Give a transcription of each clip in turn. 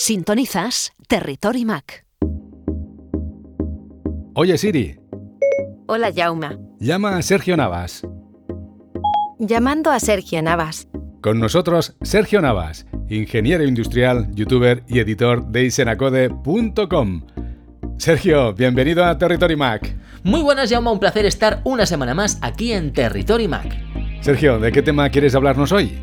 Sintonizas Territory Mac. Oye Siri, Hola, Jauma. llama a Sergio Navas. Llamando a Sergio Navas. Con nosotros, Sergio Navas, ingeniero industrial, youtuber y editor de isenacode.com. Sergio, bienvenido a Territory Mac. Muy buenas, Jaume, un placer estar una semana más aquí en Territory Mac. Sergio, ¿de qué tema quieres hablarnos hoy?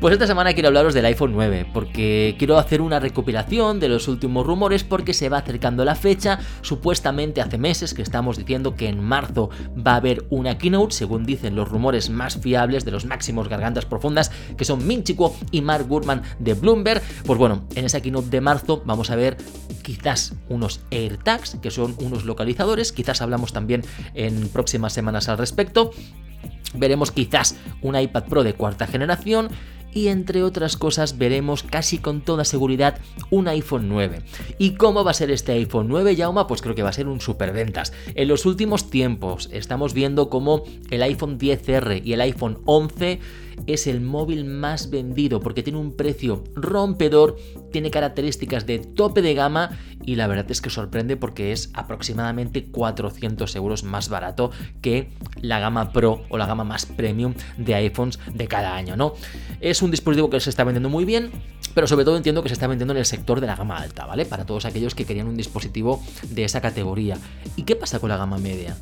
Pues esta semana quiero hablaros del iPhone 9, porque quiero hacer una recopilación de los últimos rumores porque se va acercando la fecha. Supuestamente hace meses que estamos diciendo que en marzo va a haber una keynote, según dicen los rumores más fiables de los máximos gargantas profundas, que son Min Chi Kuo y Mark Gurman de Bloomberg. Pues bueno, en esa keynote de marzo vamos a ver quizás unos AirTags, que son unos localizadores, quizás hablamos también en próximas semanas al respecto. Veremos quizás un iPad Pro de cuarta generación y entre otras cosas veremos casi con toda seguridad un iPhone 9. ¿Y cómo va a ser este iPhone 9, Yauma? Pues creo que va a ser un superventas. En los últimos tiempos estamos viendo cómo el iPhone 10R y el iPhone 11 es el móvil más vendido porque tiene un precio rompedor, tiene características de tope de gama y la verdad es que sorprende porque es aproximadamente 400 euros más barato que la gama Pro o la gama más premium de iPhones de cada año, ¿no? Es un dispositivo que se está vendiendo muy bien, pero sobre todo entiendo que se está vendiendo en el sector de la gama alta, ¿vale? Para todos aquellos que querían un dispositivo de esa categoría. ¿Y qué pasa con la gama media?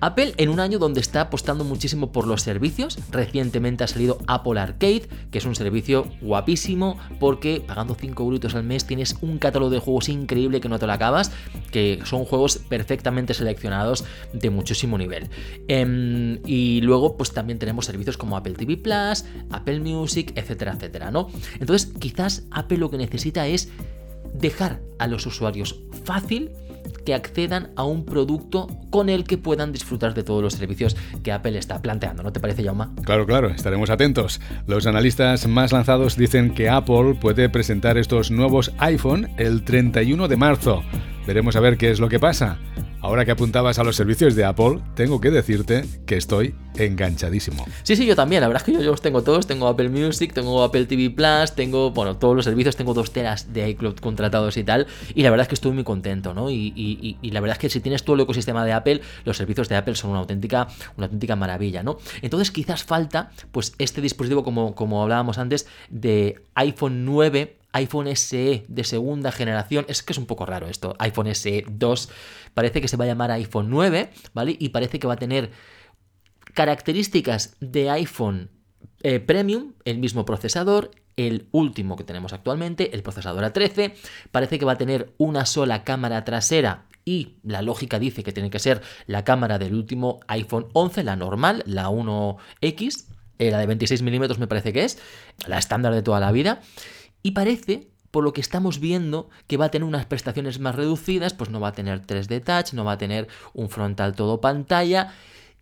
Apple en un año donde está apostando muchísimo por los servicios, recientemente ha salido Apple Arcade, que es un servicio guapísimo porque pagando 5 euros al mes tienes un catálogo de juegos increíble que no te lo acabas, que son juegos perfectamente seleccionados de muchísimo nivel. Em, y luego pues también tenemos servicios como Apple TV Plus, Apple Music, etcétera, etcétera, ¿no? Entonces quizás Apple lo que necesita es dejar a los usuarios fácil que accedan a un producto con el que puedan disfrutar de todos los servicios que Apple está planteando. ¿No te parece, Jauma? Claro, claro, estaremos atentos. Los analistas más lanzados dicen que Apple puede presentar estos nuevos iPhone el 31 de marzo. Veremos a ver qué es lo que pasa. Ahora que apuntabas a los servicios de Apple, tengo que decirte que estoy enganchadísimo. Sí, sí, yo también. La verdad es que yo, los tengo todos. Tengo Apple Music, tengo Apple TV Plus, tengo, bueno, todos los servicios. Tengo dos teras de iCloud contratados y tal. Y la verdad es que estoy muy contento, ¿no? Y la verdad es que si tienes todo el ecosistema de Apple, los servicios de Apple son una auténtica, una auténtica maravilla, ¿no? Entonces quizás falta, pues, este dispositivo, como, como hablábamos antes, de iPhone 9 iPhone SE de segunda generación. Es que es un poco raro esto. iPhone SE 2 parece que se va a llamar iPhone 9, ¿vale? Y parece que va a tener características de iPhone eh, Premium, el mismo procesador, el último que tenemos actualmente, el procesador A13. Parece que va a tener una sola cámara trasera y la lógica dice que tiene que ser la cámara del último iPhone 11, la normal, la 1X, eh, la de 26 milímetros me parece que es, la estándar de toda la vida. Y parece, por lo que estamos viendo, que va a tener unas prestaciones más reducidas, pues no va a tener 3D Touch, no va a tener un frontal todo pantalla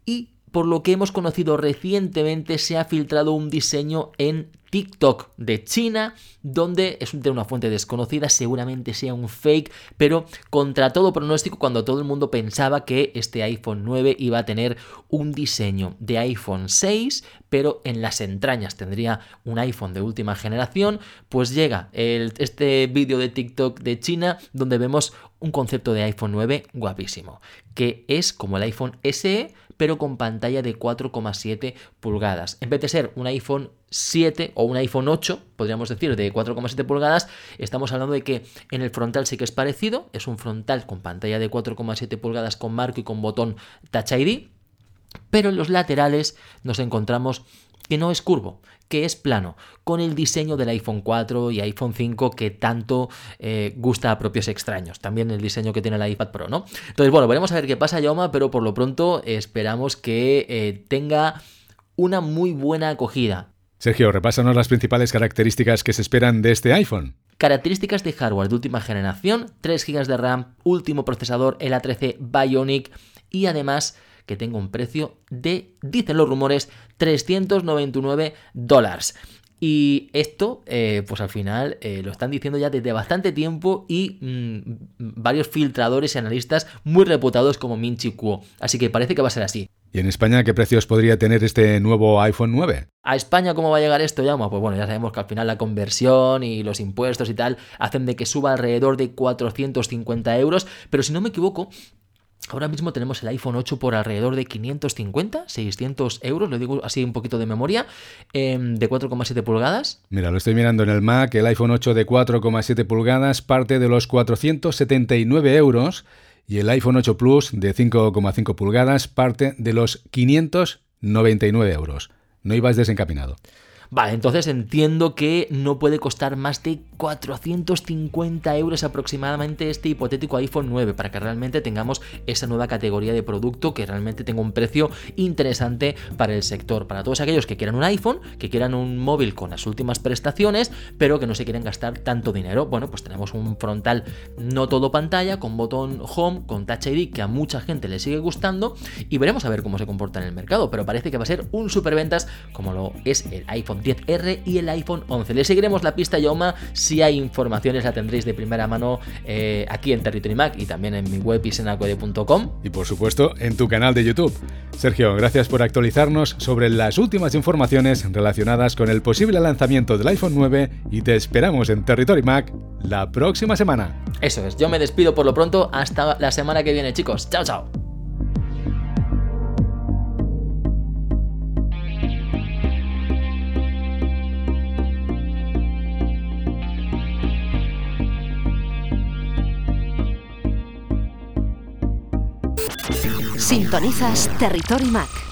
y por lo que hemos conocido recientemente se ha filtrado un diseño en TikTok de China, donde es de una fuente desconocida, seguramente sea un fake, pero contra todo pronóstico, cuando todo el mundo pensaba que este iPhone 9 iba a tener un diseño de iPhone 6, pero en las entrañas tendría un iPhone de última generación, pues llega el- este vídeo de TikTok de China, donde vemos un concepto de iPhone 9 guapísimo, que es como el iPhone SE, pero con pantalla de 4,7 pulgadas. En vez de ser un iPhone 7 o un iPhone 8, podríamos decir, de 4,7 pulgadas, estamos hablando de que en el frontal sí que es parecido, es un frontal con pantalla de 4,7 pulgadas con marco y con botón Touch ID, pero en los laterales nos encontramos que no es curvo, que es plano, con el diseño del iPhone 4 y iPhone 5 que tanto eh, gusta a propios extraños. También el diseño que tiene el iPad Pro, ¿no? Entonces, bueno, veremos a ver qué pasa, Yauma, pero por lo pronto esperamos que eh, tenga una muy buena acogida. Sergio, repásanos las principales características que se esperan de este iPhone. Características de hardware de última generación, 3 GB de RAM, último procesador, el A13 Bionic y además que tenga un precio de, dicen los rumores, 399 dólares. Y esto, eh, pues al final eh, lo están diciendo ya desde bastante tiempo y mm, varios filtradores y analistas muy reputados como Min Chi Kuo. Así que parece que va a ser así. ¿Y en España qué precios podría tener este nuevo iPhone 9? ¿A España cómo va a llegar esto, Llama? Pues bueno, ya sabemos que al final la conversión y los impuestos y tal hacen de que suba alrededor de 450 euros, pero si no me equivoco, Ahora mismo tenemos el iPhone 8 por alrededor de 550, 600 euros, lo digo así un poquito de memoria, em, de 4,7 pulgadas. Mira, lo estoy mirando en el Mac, el iPhone 8 de 4,7 pulgadas parte de los 479 euros y el iPhone 8 Plus de 5,5 pulgadas parte de los 599 euros. No ibas desencaminado. Vale, entonces entiendo que no puede costar más de 450 euros aproximadamente este hipotético iPhone 9 para que realmente tengamos esa nueva categoría de producto que realmente tenga un precio interesante para el sector. Para todos aquellos que quieran un iPhone, que quieran un móvil con las últimas prestaciones, pero que no se quieren gastar tanto dinero. Bueno, pues tenemos un frontal no todo pantalla, con botón Home, con Touch ID, que a mucha gente le sigue gustando y veremos a ver cómo se comporta en el mercado. Pero parece que va a ser un superventas como lo es el iPhone 10R y el iPhone 11. Le seguiremos la pista, Yauma. Si hay informaciones, la tendréis de primera mano eh, aquí en Territory Mac y también en mi web isenacode.com. Y por supuesto, en tu canal de YouTube. Sergio, gracias por actualizarnos sobre las últimas informaciones relacionadas con el posible lanzamiento del iPhone 9 y te esperamos en Territory Mac la próxima semana. Eso es, yo me despido por lo pronto hasta la semana que viene, chicos. Chao, chao. Sintonizas Territory Mac.